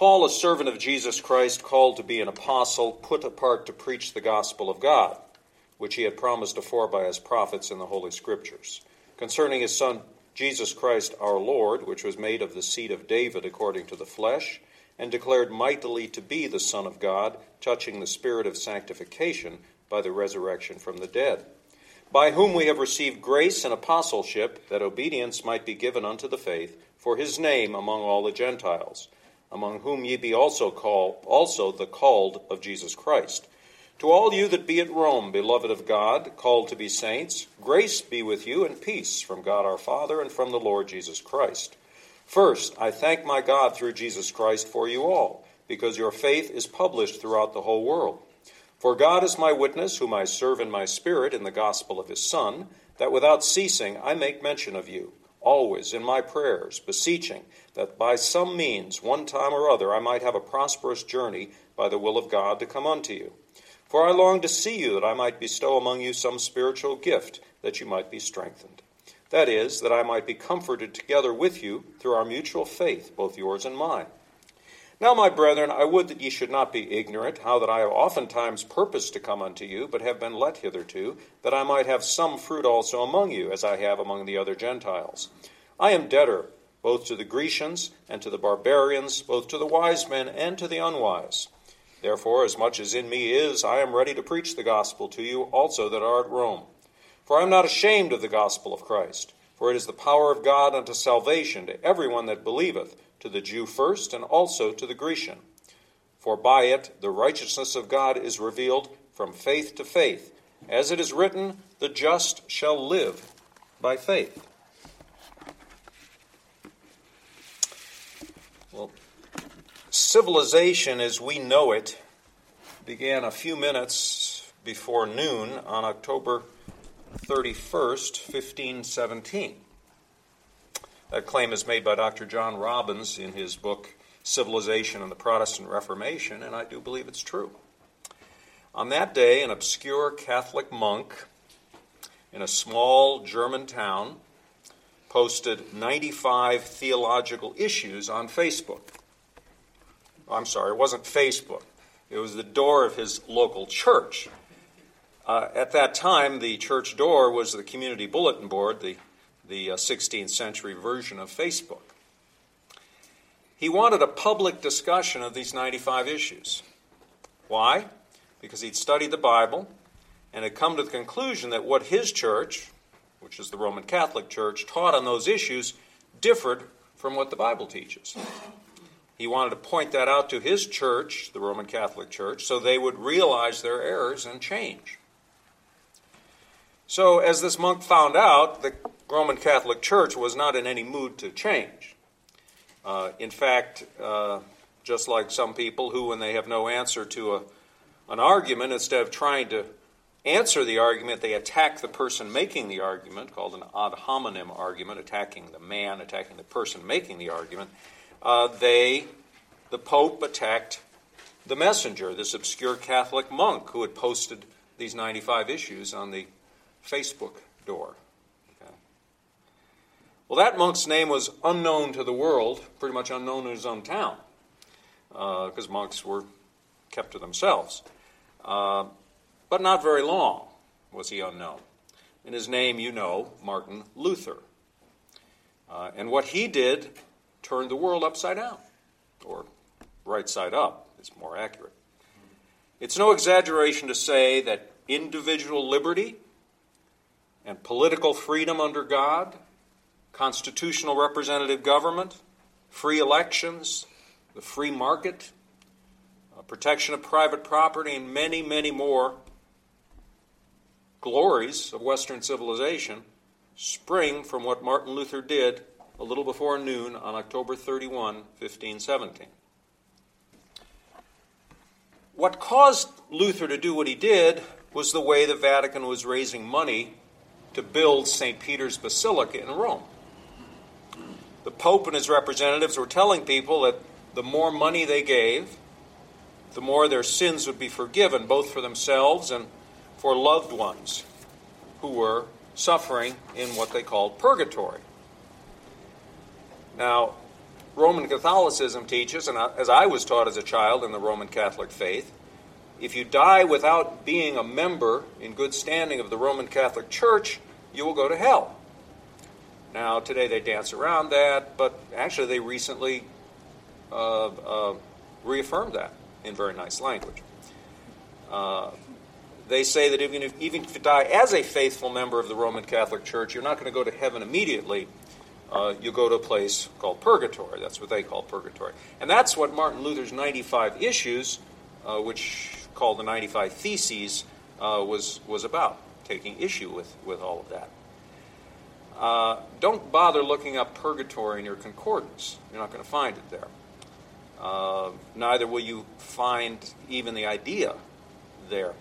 Paul, a servant of Jesus Christ, called to be an apostle, put apart to preach the gospel of God, which he had promised afore by his prophets in the Holy Scriptures, concerning his Son Jesus Christ our Lord, which was made of the seed of David according to the flesh, and declared mightily to be the Son of God, touching the spirit of sanctification by the resurrection from the dead, by whom we have received grace and apostleship, that obedience might be given unto the faith for his name among all the Gentiles among whom ye be also called also the called of Jesus Christ. To all you that be at Rome, beloved of God, called to be saints, grace be with you and peace from God our Father and from the Lord Jesus Christ. First, I thank my God through Jesus Christ for you all, because your faith is published throughout the whole world. For God is my witness, whom I serve in my spirit in the gospel of his Son, that without ceasing I make mention of you always in my prayers, beseeching that by some means, one time or other, I might have a prosperous journey by the will of God to come unto you. For I long to see you, that I might bestow among you some spiritual gift, that you might be strengthened. That is, that I might be comforted together with you through our mutual faith, both yours and mine. Now, my brethren, I would that ye should not be ignorant, how that I have oftentimes purposed to come unto you, but have been let hitherto, that I might have some fruit also among you, as I have among the other Gentiles. I am debtor both to the Grecians and to the barbarians, both to the wise men and to the unwise. Therefore, as much as in me is, I am ready to preach the gospel to you also that are at Rome. For I am not ashamed of the gospel of Christ, for it is the power of God unto salvation to every one that believeth to the Jew first, and also to the Grecian. For by it the righteousness of God is revealed from faith to faith, as it is written, The just shall live by faith. Civilization as we know it began a few minutes before noon on October 31st, 1517. That claim is made by Dr. John Robbins in his book Civilization and the Protestant Reformation, and I do believe it's true. On that day, an obscure Catholic monk in a small German town posted 95 theological issues on Facebook. I'm sorry, it wasn't Facebook. It was the door of his local church. Uh, at that time, the church door was the community bulletin board, the the 16th uh, century version of Facebook. He wanted a public discussion of these 95 issues. Why? Because he'd studied the Bible and had come to the conclusion that what his church, which is the Roman Catholic Church, taught on those issues differed from what the Bible teaches. He wanted to point that out to his church, the Roman Catholic Church, so they would realize their errors and change. So, as this monk found out, the Roman Catholic Church was not in any mood to change. Uh, in fact, uh, just like some people who, when they have no answer to a, an argument, instead of trying to answer the argument, they attack the person making the argument, called an ad hominem argument, attacking the man, attacking the person making the argument. Uh, they, the Pope, attacked the messenger, this obscure Catholic monk who had posted these 95 issues on the Facebook door. Well, that monk's name was unknown to the world, pretty much unknown in his own town, because uh, monks were kept to themselves. Uh, but not very long was he unknown. And his name, you know, Martin Luther. Uh, and what he did turned the world upside down, or right side up, is more accurate. It's no exaggeration to say that individual liberty and political freedom under God constitutional representative government, free elections, the free market, uh, protection of private property, and many, many more glories of Western civilization spring from what Martin Luther did a little before noon on October 31, 1517. What caused Luther to do what he did was the way the Vatican was raising money to build St. Peter's Basilica in Rome the Pope and his representatives were telling people that the more money they gave, the more their sins would be forgiven, both for themselves and for loved ones who were suffering in what they called purgatory. Now, Roman Catholicism teaches, and as I was taught as a child in the Roman Catholic faith, if you die without being a member in good standing of the Roman Catholic Church, you will go to hell. Now, today they dance around that, but actually they recently uh, uh, reaffirmed that in very nice language. Uh, they say that even if, even if you die as a faithful member of the Roman Catholic Church, you're not going to go to heaven immediately. Uh, you go to a place called purgatory. That's what they call purgatory. And that's what Martin Luther's 95 issues, uh, which called the 95 Theses, uh, was, was about, taking issue with, with all of that. Uh, don't bother looking up purgatory in your concordance. You're not going to find it there. Uh, neither will you find even the idea there.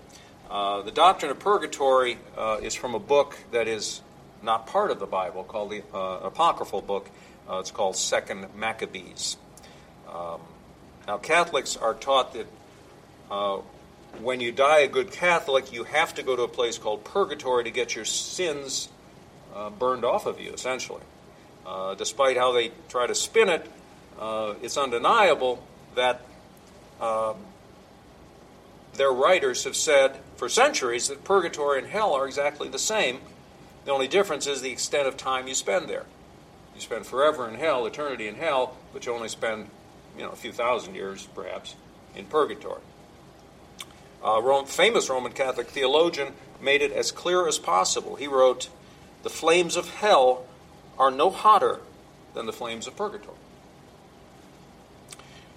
Uh, the doctrine of purgatory is from a book that is not part of the Bible, called the uh, apocryphal book. Uh, it's called Second Maccabees. Um, now, Catholics are taught that when you die a good Catholic, you have to go to a place called purgatory to get your sins uh, burned off of you, essentially. Uh, despite how they try to spin it, uh, it's undeniable that um, their writers have said for centuries that purgatory and hell are exactly the same. The only difference is the extent of time you spend there. You spend forever in hell, eternity in hell, but you only spend, you know, a few thousand years, perhaps, in purgatory. A Rome, famous Roman Catholic theologian made it as clear as possible. He wrote, The flames of hell are no hotter than the flames of purgatory.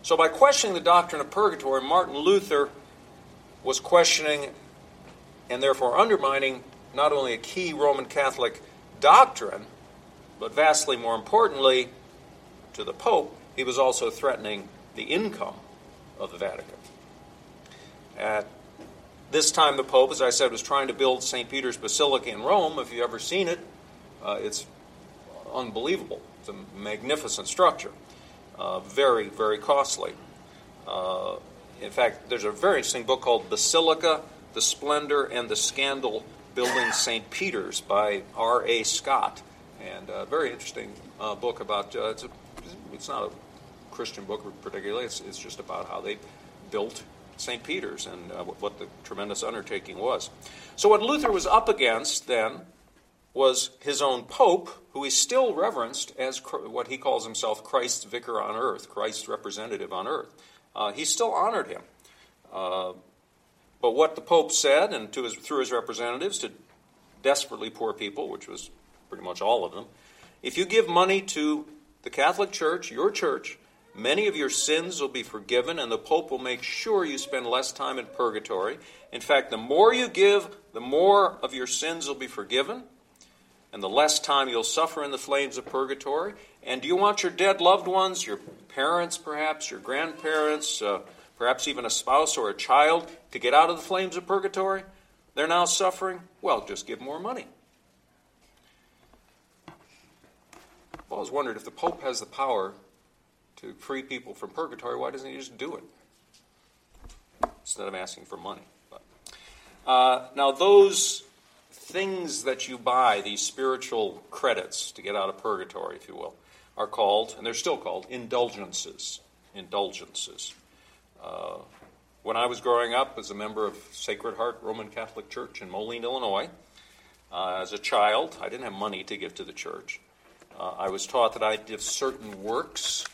So, by questioning the doctrine of purgatory, Martin Luther was questioning and therefore undermining not only a key Roman Catholic doctrine, but vastly more importantly, to the Pope, he was also threatening the income of the Vatican. At this time, the Pope, as I said, was trying to build St. Peter's Basilica in Rome. If you've ever seen it, uh, it's unbelievable. It's a magnificent structure, uh, very, very costly. Uh, in fact, there's a very interesting book called Basilica, the Splendor, and the Scandal Building St. Peter's by R.A. Scott. And a very interesting uh, book about, uh, it's, a, it's not a Christian book particularly, it's, it's just about how they built St. Peter's and uh, what the tremendous undertaking was. So, what Luther was up against then was his own pope, who he still reverenced as what he calls himself Christ's vicar on earth, Christ's representative on earth. Uh, he still honored him. Uh, but what the pope said, and his, through his representatives to desperately poor people, which was pretty much all of them, if you give money to the Catholic Church, your church, Many of your sins will be forgiven, and the Pope will make sure you spend less time in purgatory. In fact, the more you give, the more of your sins will be forgiven, and the less time you'll suffer in the flames of purgatory. And do you want your dead loved ones, your parents perhaps, your grandparents, uh, perhaps even a spouse or a child, to get out of the flames of purgatory? They're now suffering? Well, just give more money. I've always wondered if the Pope has the power to free people from purgatory, why doesn't he just do it? Instead of asking for money. But, uh, now, those things that you buy, these spiritual credits to get out of purgatory, if you will, are called, and they're still called, indulgences. Indulgences. Uh, when I was growing up as a member of Sacred Heart Roman Catholic Church in Moline, Illinois, uh, as a child, I didn't have money to give to the church. Uh, I was taught that I'd give certain works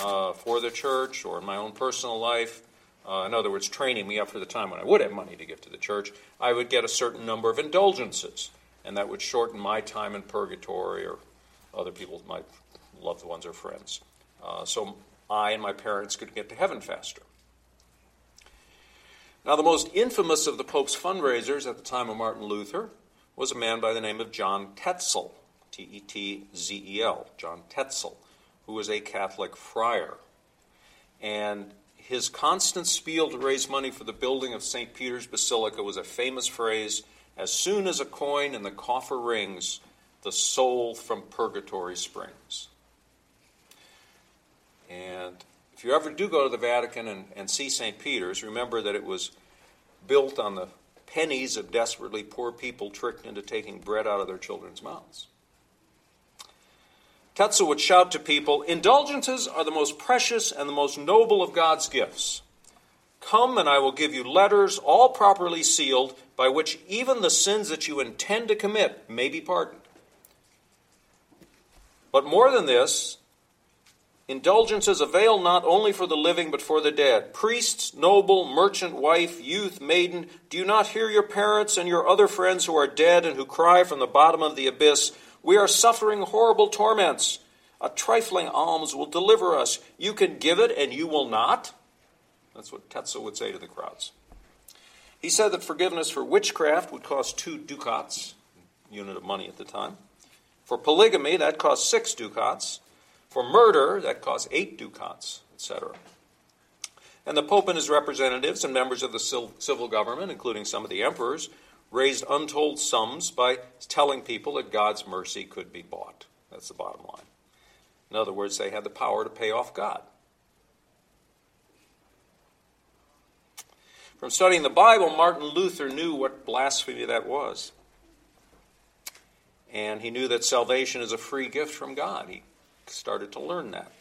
uh, for the church or in my own personal life. Uh, in other words, training me up for the time when I would have money to give to the church, I would get a certain number of indulgences, and that would shorten my time in purgatory or other people's, my loved ones or friends. Uh, so I and my parents could get to heaven faster. Now, the most infamous of the Pope's fundraisers at the time of Martin Luther was a man by the name of John Tetzel, T E T Z E L, John Tetzel who was a Catholic friar. And his constant spiel to raise money for the building of St. Peter's Basilica was a famous phrase as soon as a coin in the coffer rings, the soul from purgatory springs. And if you ever do go to the Vatican and, and see St. Peter's, remember that it was built on the pennies of desperately poor people tricked into taking bread out of their children's mouths. Tetzel would shout to people Indulgences are the most precious and the most noble of God's gifts. Come, and I will give you letters, all properly sealed, by which even the sins that you intend to commit may be pardoned. But more than this, indulgences avail not only for the living, but for the dead. Priests, noble, merchant wife, youth, maiden, do you not hear your parents and your other friends who are dead and who cry from the bottom of the abyss, We are suffering horrible torments. A trifling alms will deliver us. You can give it and you will not? That's what Tetzel would say to the crowds. He said that forgiveness for witchcraft would cost two ducats, unit of money at the time. For polygamy, that cost six ducats. For murder, that cost eight ducats, etc. And the Pope and his representatives and members of the civil government, including some of the emperors, raised untold sums by telling people that God's mercy could be bought. That's the bottom line. In other words, they had the power to pay off God. From studying the Bible, Martin Luther knew what blasphemy that was. And he knew that salvation is a free gift from God. He started to learn that.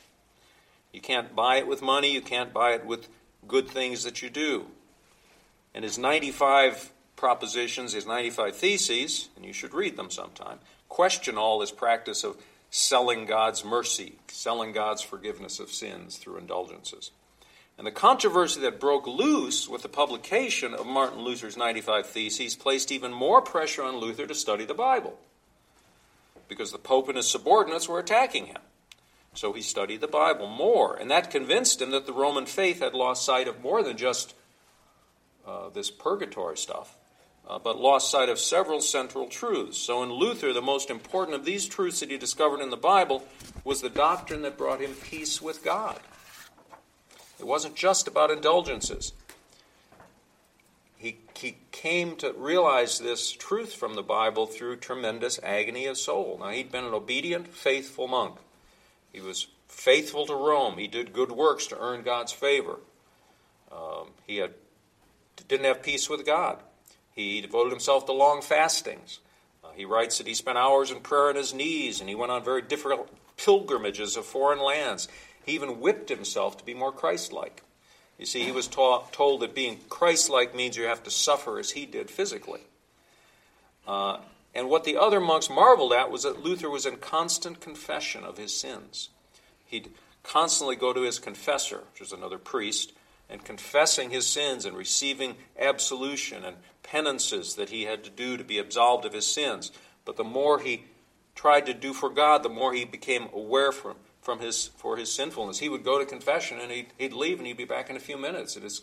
You can't buy it with money, you can't buy it with good things that you do. And his 95 propositions, his 95 theses, and you should read them sometime, question all this practice of selling God's mercy, selling God's forgiveness of sins through indulgences. And the controversy that broke loose with the publication of Martin Luther's 95 Theses placed even more pressure on Luther to study the Bible because the Pope and his subordinates were attacking him. So he studied the Bible more, and that convinced him that the Roman faith had lost sight of more than just uh, this purgatory stuff, uh, but lost sight of several central truths. So in Luther, the most important of these truths that he discovered in the Bible was the doctrine that brought him peace with God. It wasn't just about indulgences. He, he came to realize this truth from the Bible through tremendous agony of soul. Now, he'd been an obedient, faithful monk. He was faithful to Rome. He did good works to earn God's favor. Um, he had, didn't have peace with God. He devoted himself to long fastings. Uh, he writes that he spent hours in prayer on his knees and he went on very difficult pilgrimages of foreign lands. He even whipped himself to be more Christ like. You see, he was taught, told that being Christ like means you have to suffer as he did physically. Uh, and what the other monks marveled at was that Luther was in constant confession of his sins. He'd constantly go to his confessor, which was another priest, and confessing his sins and receiving absolution and penances that he had to do to be absolved of his sins. But the more he tried to do for God, the more he became aware from, from his for his sinfulness. He would go to confession and he'd, he'd leave and he'd be back in a few minutes. And his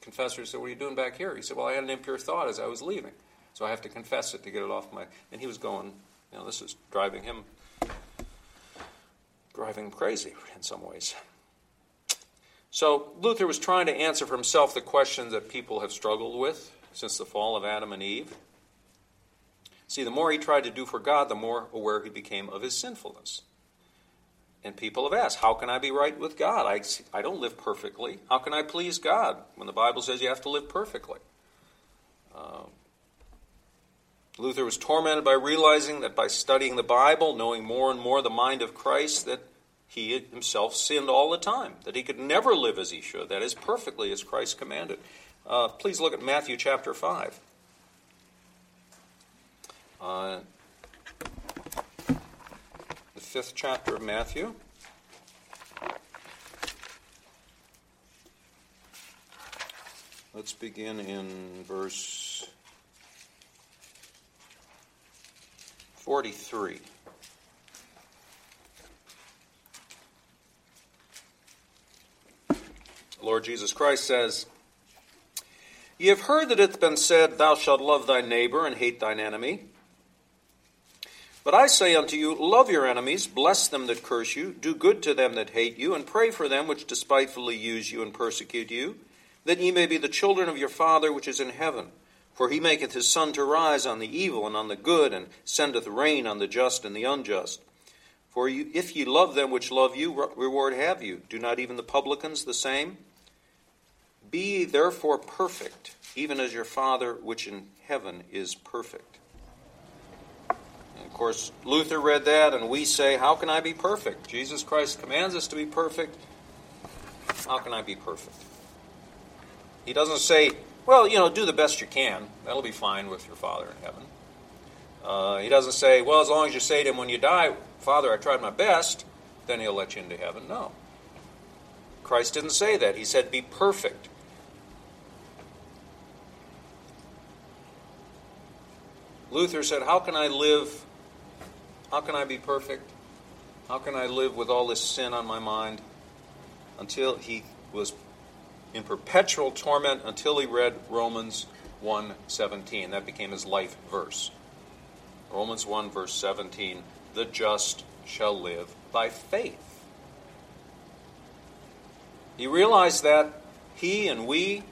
confessor said, "What are you doing back here?" He said, "Well, I had an impure thought as I was leaving, so I have to confess it to get it off my." And he was going, you know, this is driving him driving him crazy in some ways. So Luther was trying to answer for himself the questions that people have struggled with since the fall of Adam and Eve. See, the more he tried to do for God, the more aware he became of his sinfulness. And people have asked, How can I be right with God? I, I don't live perfectly. How can I please God when the Bible says you have to live perfectly? Uh, Luther was tormented by realizing that by studying the Bible, knowing more and more the mind of Christ, that he himself sinned all the time, that he could never live as he should, that is, perfectly as Christ commanded. Uh, please look at Matthew chapter 5. Uh, fifth chapter of Matthew. Let's begin in verse 43. The Lord Jesus Christ says, Ye have heard that it hath been said, Thou shalt love thy neighbor and hate thine enemy. But I say unto you, love your enemies, bless them that curse you, do good to them that hate you, and pray for them which despitefully use you and persecute you, that ye may be the children of your Father which is in heaven. For he maketh his sun to rise on the evil and on the good, and sendeth rain on the just and the unjust. For you, if ye love them which love you, reward have you. Do not even the publicans the same? Be ye therefore perfect, even as your Father which in heaven is perfect Of course, Luther read that, and we say, How can I be perfect? Jesus Christ commands us to be perfect. How can I be perfect? He doesn't say, Well, you know, do the best you can. That'll be fine with your Father in heaven. Uh, he doesn't say, Well, as long as you say to him when you die, Father, I tried my best, then he'll let you into heaven. No. Christ didn't say that. He said, Be perfect. Luther said, How can I live? How can I be perfect? How can I live with all this sin on my mind? Until he was in perpetual torment until he read Romans 1:17. That became his life verse. Romans 1 verse 17, the just shall live by faith. He realized that he and we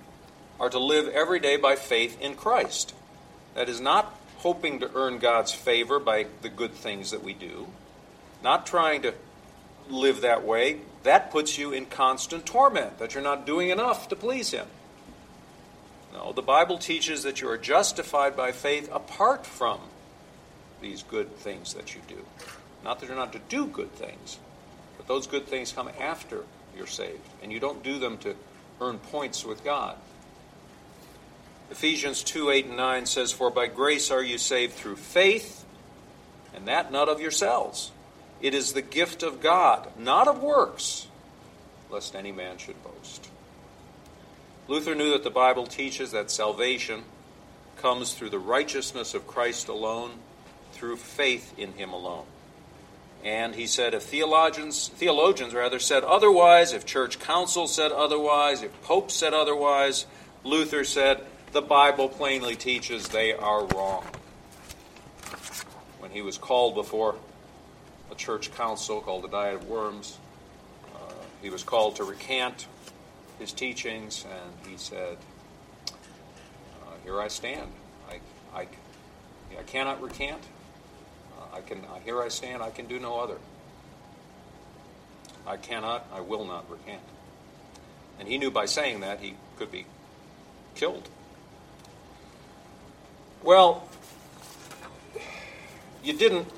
are to live every day by faith in Christ. That is not hoping to earn God's favor by the good things that we do, not trying to live that way. That puts you in constant torment, that you're not doing enough to please Him. No, the Bible teaches that you are justified by faith apart from these good things that you do. Not that you're not to do good things, but those good things come after you're saved, and you don't do them to earn points with God. Ephesians 2 8 and 9 says, For by grace are you saved through faith, and that not of yourselves. It is the gift of God, not of works, lest any man should boast. Luther knew that the Bible teaches that salvation comes through the righteousness of Christ alone, through faith in him alone. And he said if theologians theologians rather said otherwise, if church councils said otherwise, if popes said otherwise, Luther said the Bible plainly teaches they are wrong. When he was called before a church council called the Diet of Worms, uh, he was called to recant his teachings, and he said, uh, Here I stand. I, I, I cannot recant. Uh, I can, uh, here I stand. I can do no other. I cannot, I will not recant. And he knew by saying that he could be killed. Well, you didn't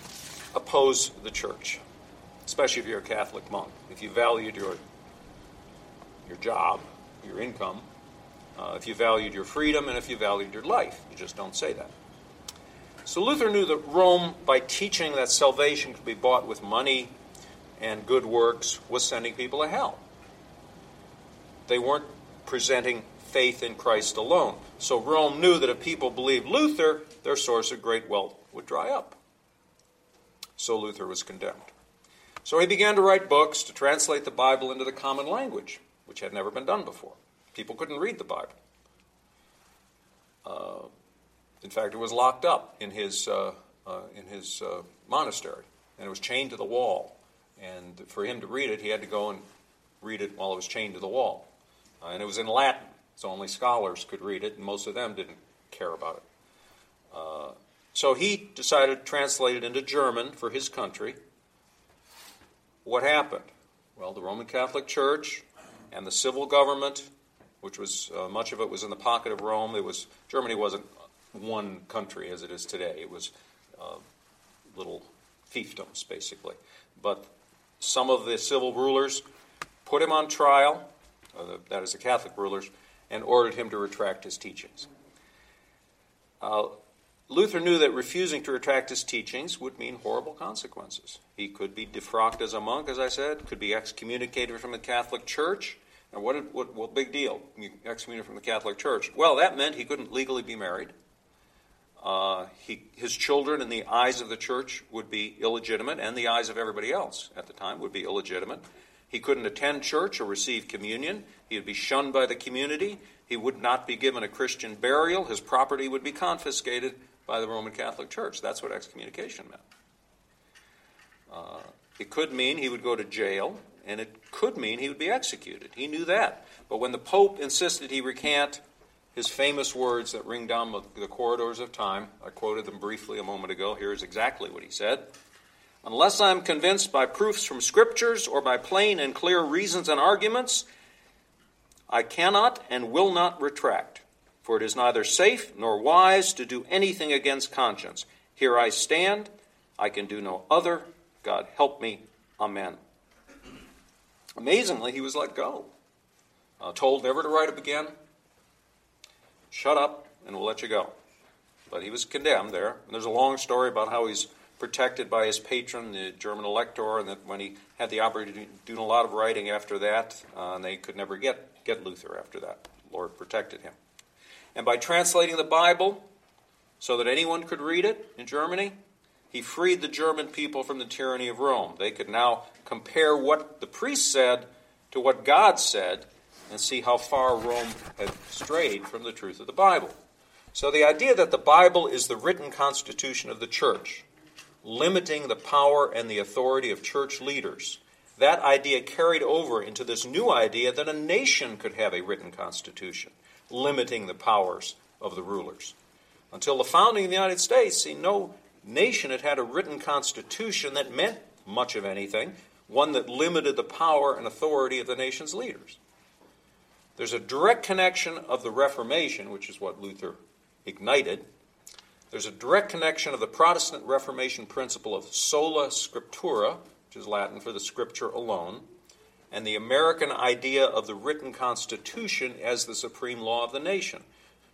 oppose the church, especially if you're a Catholic monk. If you valued your your job, your income, uh, if you valued your freedom, and if you valued your life, you just don't say that. So Luther knew that Rome, by teaching that salvation could be bought with money and good works, was sending people to hell. They weren't presenting faith in Christ alone. So Rome knew that if people believed Luther, their source of great wealth would dry up. So Luther was condemned. So he began to write books to translate the Bible into the common language, which had never been done before. People couldn't read the Bible. Uh, in fact, it was locked up in his, uh, uh, in his uh, monastery, and it was chained to the wall. And for him to read it, he had to go and read it while it was chained to the wall. Uh, and it was in Latin. So only scholars could read it, and most of them didn't care about it. So he decided to translate it into German for his country. What happened? Well, the Roman Catholic Church and the civil government, which was uh, much of it was in the pocket of Rome. It was Germany wasn't one country as it is today. It was uh, little fiefdoms, basically. But some of the civil rulers put him on trial. Uh, that is, the Catholic rulers and ordered him to retract his teachings. Uh, Luther knew that refusing to retract his teachings would mean horrible consequences. He could be defrocked as a monk, as I said, could be excommunicated from the Catholic Church. And what, what, what big deal? Excommunicated from the Catholic Church. Well, that meant he couldn't legally be married. Uh, he, his children, in the eyes of the church, would be illegitimate, and the eyes of everybody else at the time would be illegitimate. He couldn't attend church or receive communion. He would be shunned by the community. He would not be given a Christian burial. His property would be confiscated by the Roman Catholic Church. That's what excommunication meant. Uh, it could mean he would go to jail, and it could mean he would be executed. He knew that. But when the Pope insisted he recant his famous words that ring down the corridors of time, I quoted them briefly a moment ago. Here's exactly what he said. Unless I am convinced by proofs from scriptures or by plain and clear reasons and arguments, I cannot and will not retract, for it is neither safe nor wise to do anything against conscience. Here I stand. I can do no other. God help me. Amen. Amazingly, he was let go. Uh, told never to write up again. Shut up, and we'll let you go. But he was condemned there. And there's a long story about how he's protected by his patron, the German elector, and that when he had the opportunity to do a lot of writing after that, uh, and they could never get, get Luther after that. Lord protected him. And by translating the Bible so that anyone could read it in Germany, he freed the German people from the tyranny of Rome. They could now compare what the priest said to what God said and see how far Rome had strayed from the truth of the Bible. So the idea that the Bible is the written constitution of the church, limiting the power and the authority of church leaders, that idea carried over into this new idea that a nation could have a written constitution, limiting the powers of the rulers. Until the founding of the United States, see, no nation had had a written constitution that meant much of anything, one that limited the power and authority of the nation's leaders. There's a direct connection of the Reformation, which is what Luther ignited. There's a direct connection of the Protestant Reformation principle of sola scriptura, which is Latin for the scripture alone, and the American idea of the written constitution as the supreme law of the nation.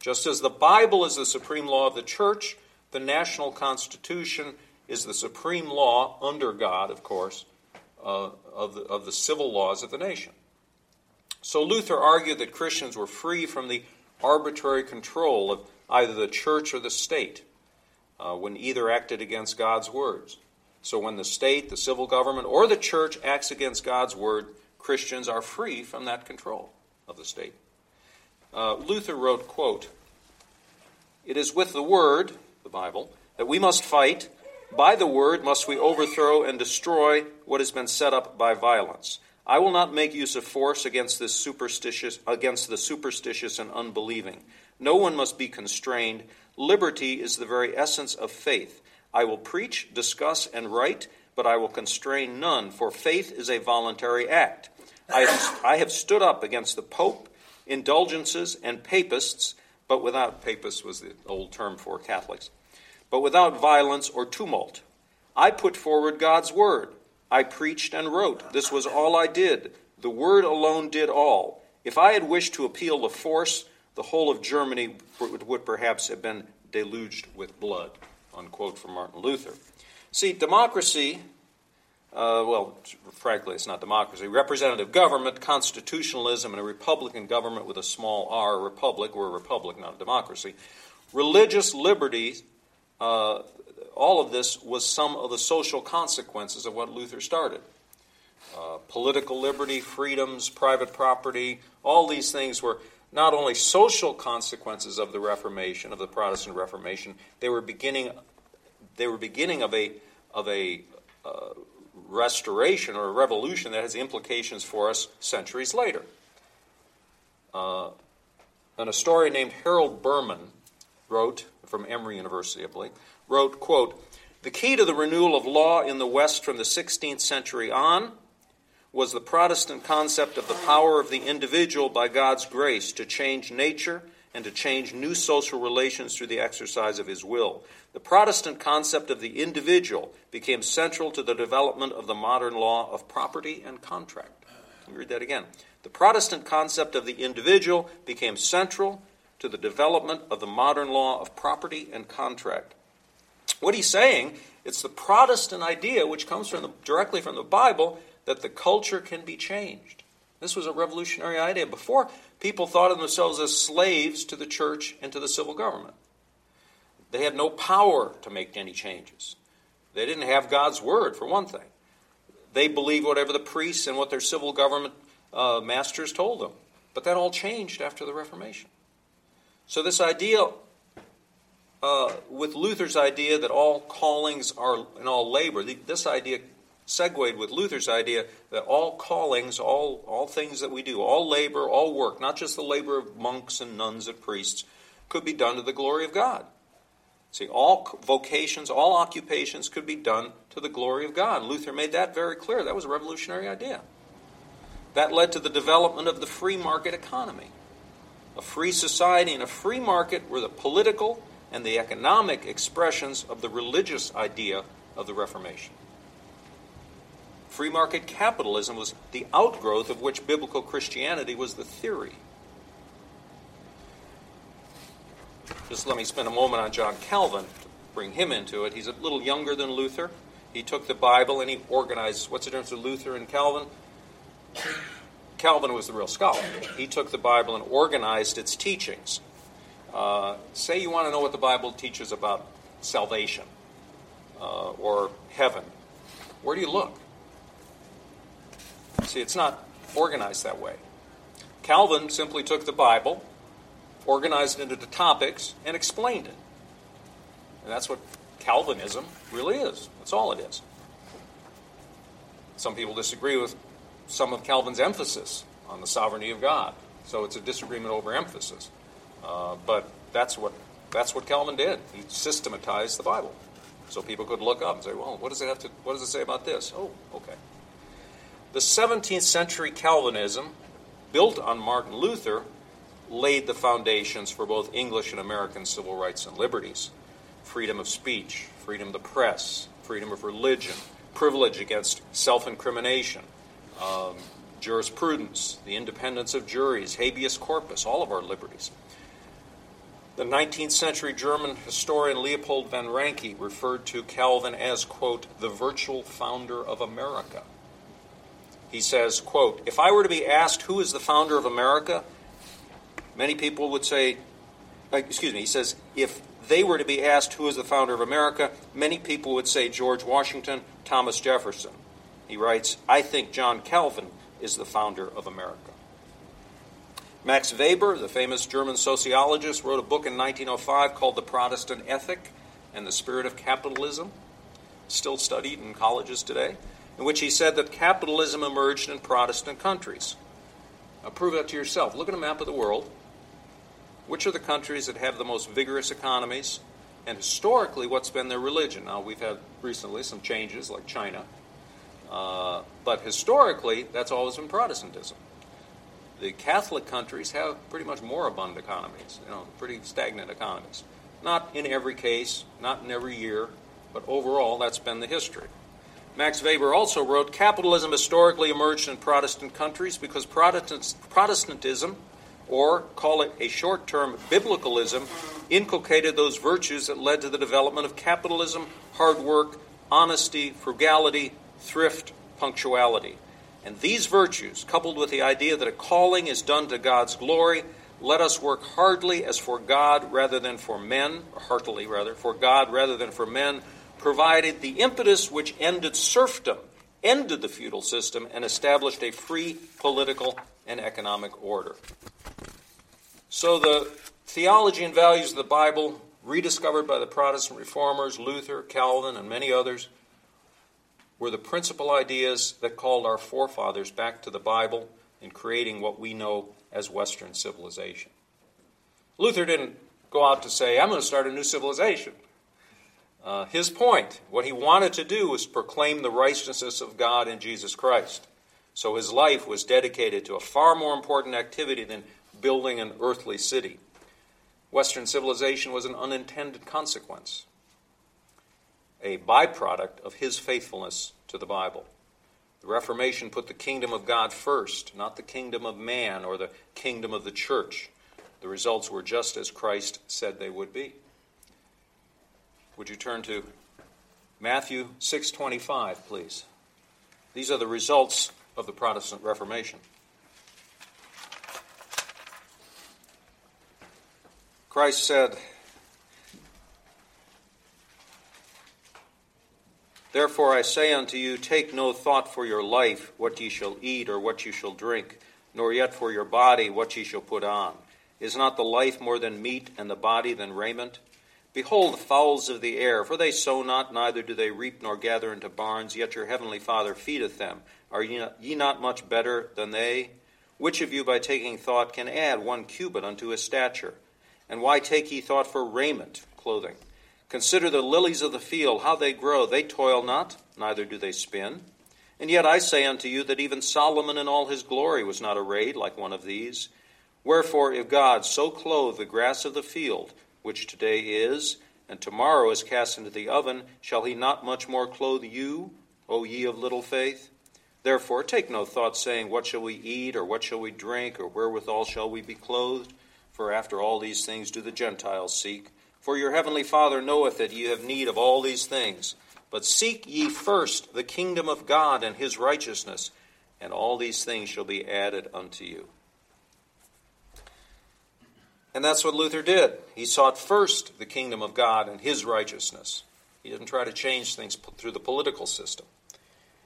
Just as the Bible is the supreme law of the church, the national constitution is the supreme law under God, of course, uh, of, the, of the civil laws of the nation. So Luther argued that Christians were free from the arbitrary control of either the church or the state uh, when either acted against God's words. So when the state, the civil government, or the church acts against God's word, Christians are free from that control of the state. Uh, Luther wrote, quote, It is with the word, the Bible, that we must fight. By the word must we overthrow and destroy what has been set up by violence. I will not make use of force against this superstitious against the superstitious and unbelieving. No one must be constrained. Liberty is the very essence of faith. I will preach, discuss, and write, but I will constrain none, for faith is a voluntary act. I have, I have stood up against the Pope, indulgences, and papists, but without papists was the old term for Catholics, but without violence or tumult. I put forward God's word. I preached and wrote. This was all I did. The word alone did all. If I had wished to appeal to force, the whole of Germany would perhaps have been deluged with blood. Unquote from Martin Luther. See, democracy, uh, well, frankly, it's not democracy. Representative government, constitutionalism, and a republican government with a small r, republic, we're a republic, not a democracy. Religious liberty, uh, all of this was some of the social consequences of what Luther started. Uh, political liberty, freedoms, private property, all these things were not only social consequences of the Reformation, of the Protestant Reformation, they were beginning, they were beginning of a, of a uh, restoration or a revolution that has implications for us centuries later. Uh, an historian named Harold Berman wrote, from Emory University, I believe, wrote, quote, The key to the renewal of law in the West from the 16th century on was the Protestant concept of the power of the individual by God's grace to change nature and to change new social relations through the exercise of his will. The Protestant concept of the individual became central to the development of the modern law of property and contract. Let me read that again. The Protestant concept of the individual became central to the development of the modern law of property and contract. What he's saying, it's the Protestant idea, which comes from the, directly from the Bible, that the culture can be changed. This was a revolutionary idea. Before, people thought of themselves as slaves to the church and to the civil government. They had no power to make any changes. They didn't have God's word, for one thing. They believed whatever the priests and what their civil government uh, masters told them. But that all changed after the Reformation. So, this idea uh, with Luther's idea that all callings are and all labor, this idea segued with Luther's idea that all callings, all, all things that we do, all labor, all work, not just the labor of monks and nuns and priests, could be done to the glory of God. See, all vocations, all occupations could be done to the glory of God. Luther made that very clear. That was a revolutionary idea. That led to the development of the free market economy. A free society and a free market were the political and the economic expressions of the religious idea of the Reformation. Free market capitalism was the outgrowth of which biblical Christianity was the theory. Just let me spend a moment on John Calvin to bring him into it. He's a little younger than Luther. He took the Bible and he organized. What's the difference between Luther and Calvin? Calvin was the real scholar. He took the Bible and organized its teachings. Uh, say you want to know what the Bible teaches about salvation uh, or heaven. Where do you look? See, it's not organized that way. Calvin simply took the Bible, organized it into topics, and explained it. And that's what Calvinism really is. That's all it is. Some people disagree with some of Calvin's emphasis on the sovereignty of God. So it's a disagreement over emphasis. Uh, but that's what, that's what Calvin did. He systematized the Bible. So people could look up and say, well, what does it have to, what does it say about this? Oh, okay. The 17th century Calvinism, built on Martin Luther, laid the foundations for both English and American civil rights and liberties freedom of speech, freedom of the press, freedom of religion, privilege against self incrimination, um, jurisprudence, the independence of juries, habeas corpus, all of our liberties. The 19th century German historian Leopold von Ranke referred to Calvin as, quote, the virtual founder of America. He says, quote, if I were to be asked who is the founder of America, many people would say, uh, excuse me, he says, if they were to be asked who is the founder of America, many people would say George Washington, Thomas Jefferson. He writes, I think John Calvin is the founder of America. Max Weber, the famous German sociologist, wrote a book in 1905 called The Protestant Ethic and the Spirit of Capitalism, still studied in colleges today, in which he said that capitalism emerged in Protestant countries. Now, prove that to yourself. Look at a map of the world which are the countries that have the most vigorous economies, and historically, what's been their religion? Now, we've had recently some changes, like China, uh, but historically, that's always been Protestantism. The Catholic countries have pretty much moribund economies, you know, pretty stagnant economies. Not in every case, not in every year, but overall, that's been the history. Max Weber also wrote Capitalism historically emerged in Protestant countries because Protestantism or call it a short term biblicalism, inculcated those virtues that led to the development of capitalism, hard work, honesty, frugality, thrift, punctuality. And these virtues, coupled with the idea that a calling is done to God's glory, let us work hardly as for God rather than for men, heartily rather, for God rather than for men, provided the impetus which ended serfdom, ended the feudal system, and established a free political and economic order. So the theology and values of the Bible, rediscovered by the Protestant reformers, Luther, Calvin, and many others, were the principal ideas that called our forefathers back to the Bible in creating what we know as Western civilization. Luther didn't go out to say, I'm going to start a new civilization. Uh, his point, what he wanted to do was proclaim the righteousness of God in Jesus Christ. So his life was dedicated to a far more important activity than building an earthly city. Western civilization was an unintended consequence, a byproduct of his faithfulness to the Bible. The Reformation put the kingdom of God first, not the kingdom of man or the kingdom of the church. The results were just as Christ said they would be. Would you turn to Matthew 6:25, please? These are the results of the Protestant Reformation. Christ said, Therefore I say unto you, take no thought for your life, what ye shall eat or what ye shall drink, nor yet for your body, what ye shall put on. Is not the life more than meat, and the body than raiment? Behold the fowls of the air, for they sow not, neither do they reap nor gather into barns, yet your heavenly Father feedeth them. Are ye not, ye not much better than they? Which of you by taking thought can add one cubit unto his stature? And why take ye thought for raiment, clothing? Consider the lilies of the field, how they grow. They toil not, neither do they spin. And yet I say unto you that even Solomon in all his glory was not arrayed like one of these. Wherefore, if God so clothe the grass of the field, which today is, and tomorrow is cast into the oven, shall he not much more clothe you, O ye of little faith? Therefore, take no thought, saying, What shall we eat, or what shall we drink, or wherewithal shall we be clothed? For after all these things do the Gentiles seek. For your heavenly Father knoweth that ye have need of all these things. But seek ye first the kingdom of God and his righteousness, and all these things shall be added unto you. And that's what Luther did. He sought first the kingdom of God and his righteousness. He didn't try to change things through the political system.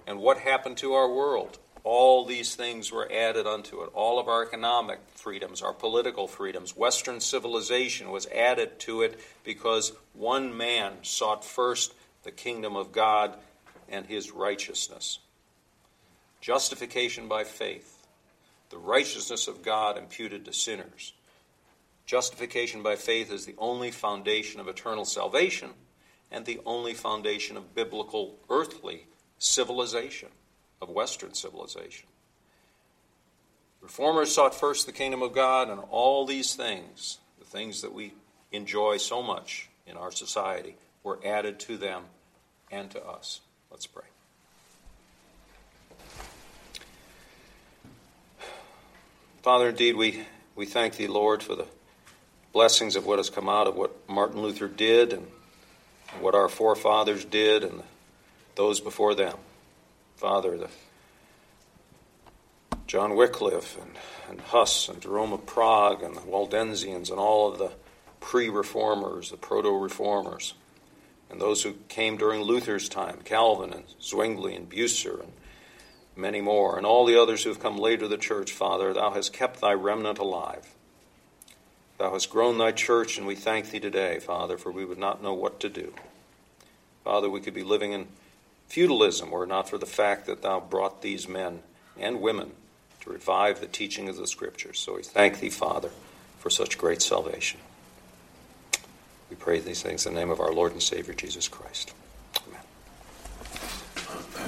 And what happened to our world? All these things were added unto it. All of our economic freedoms, our political freedoms, Western civilization was added to it because one man sought first the kingdom of God and his righteousness. Justification by faith, the righteousness of God imputed to sinners. Justification by faith is the only foundation of eternal salvation and the only foundation of biblical earthly civilization, of Western civilization. Reformers sought first the kingdom of God, and all these things, the things that we enjoy so much in our society, were added to them and to us. Let's pray. Father, indeed, we, we thank Thee, Lord, for the blessings of what has come out of what Martin Luther did and what our forefathers did and those before them. Father, the John Wycliffe and, and Huss and Jerome of Prague and the Waldensians and all of the pre reformers, the proto reformers, and those who came during Luther's time, Calvin and Zwingli and Bucer and many more, and all the others who have come later to the church, Father, thou hast kept thy remnant alive. Thou hast grown thy church, and we thank thee today, Father, for we would not know what to do. Father, we could be living in feudalism were it not for the fact that thou brought these men and women to revive the teaching of the Scriptures. So we thank thee, Father, for such great salvation. We pray these things in the name of our Lord and Savior Jesus Christ.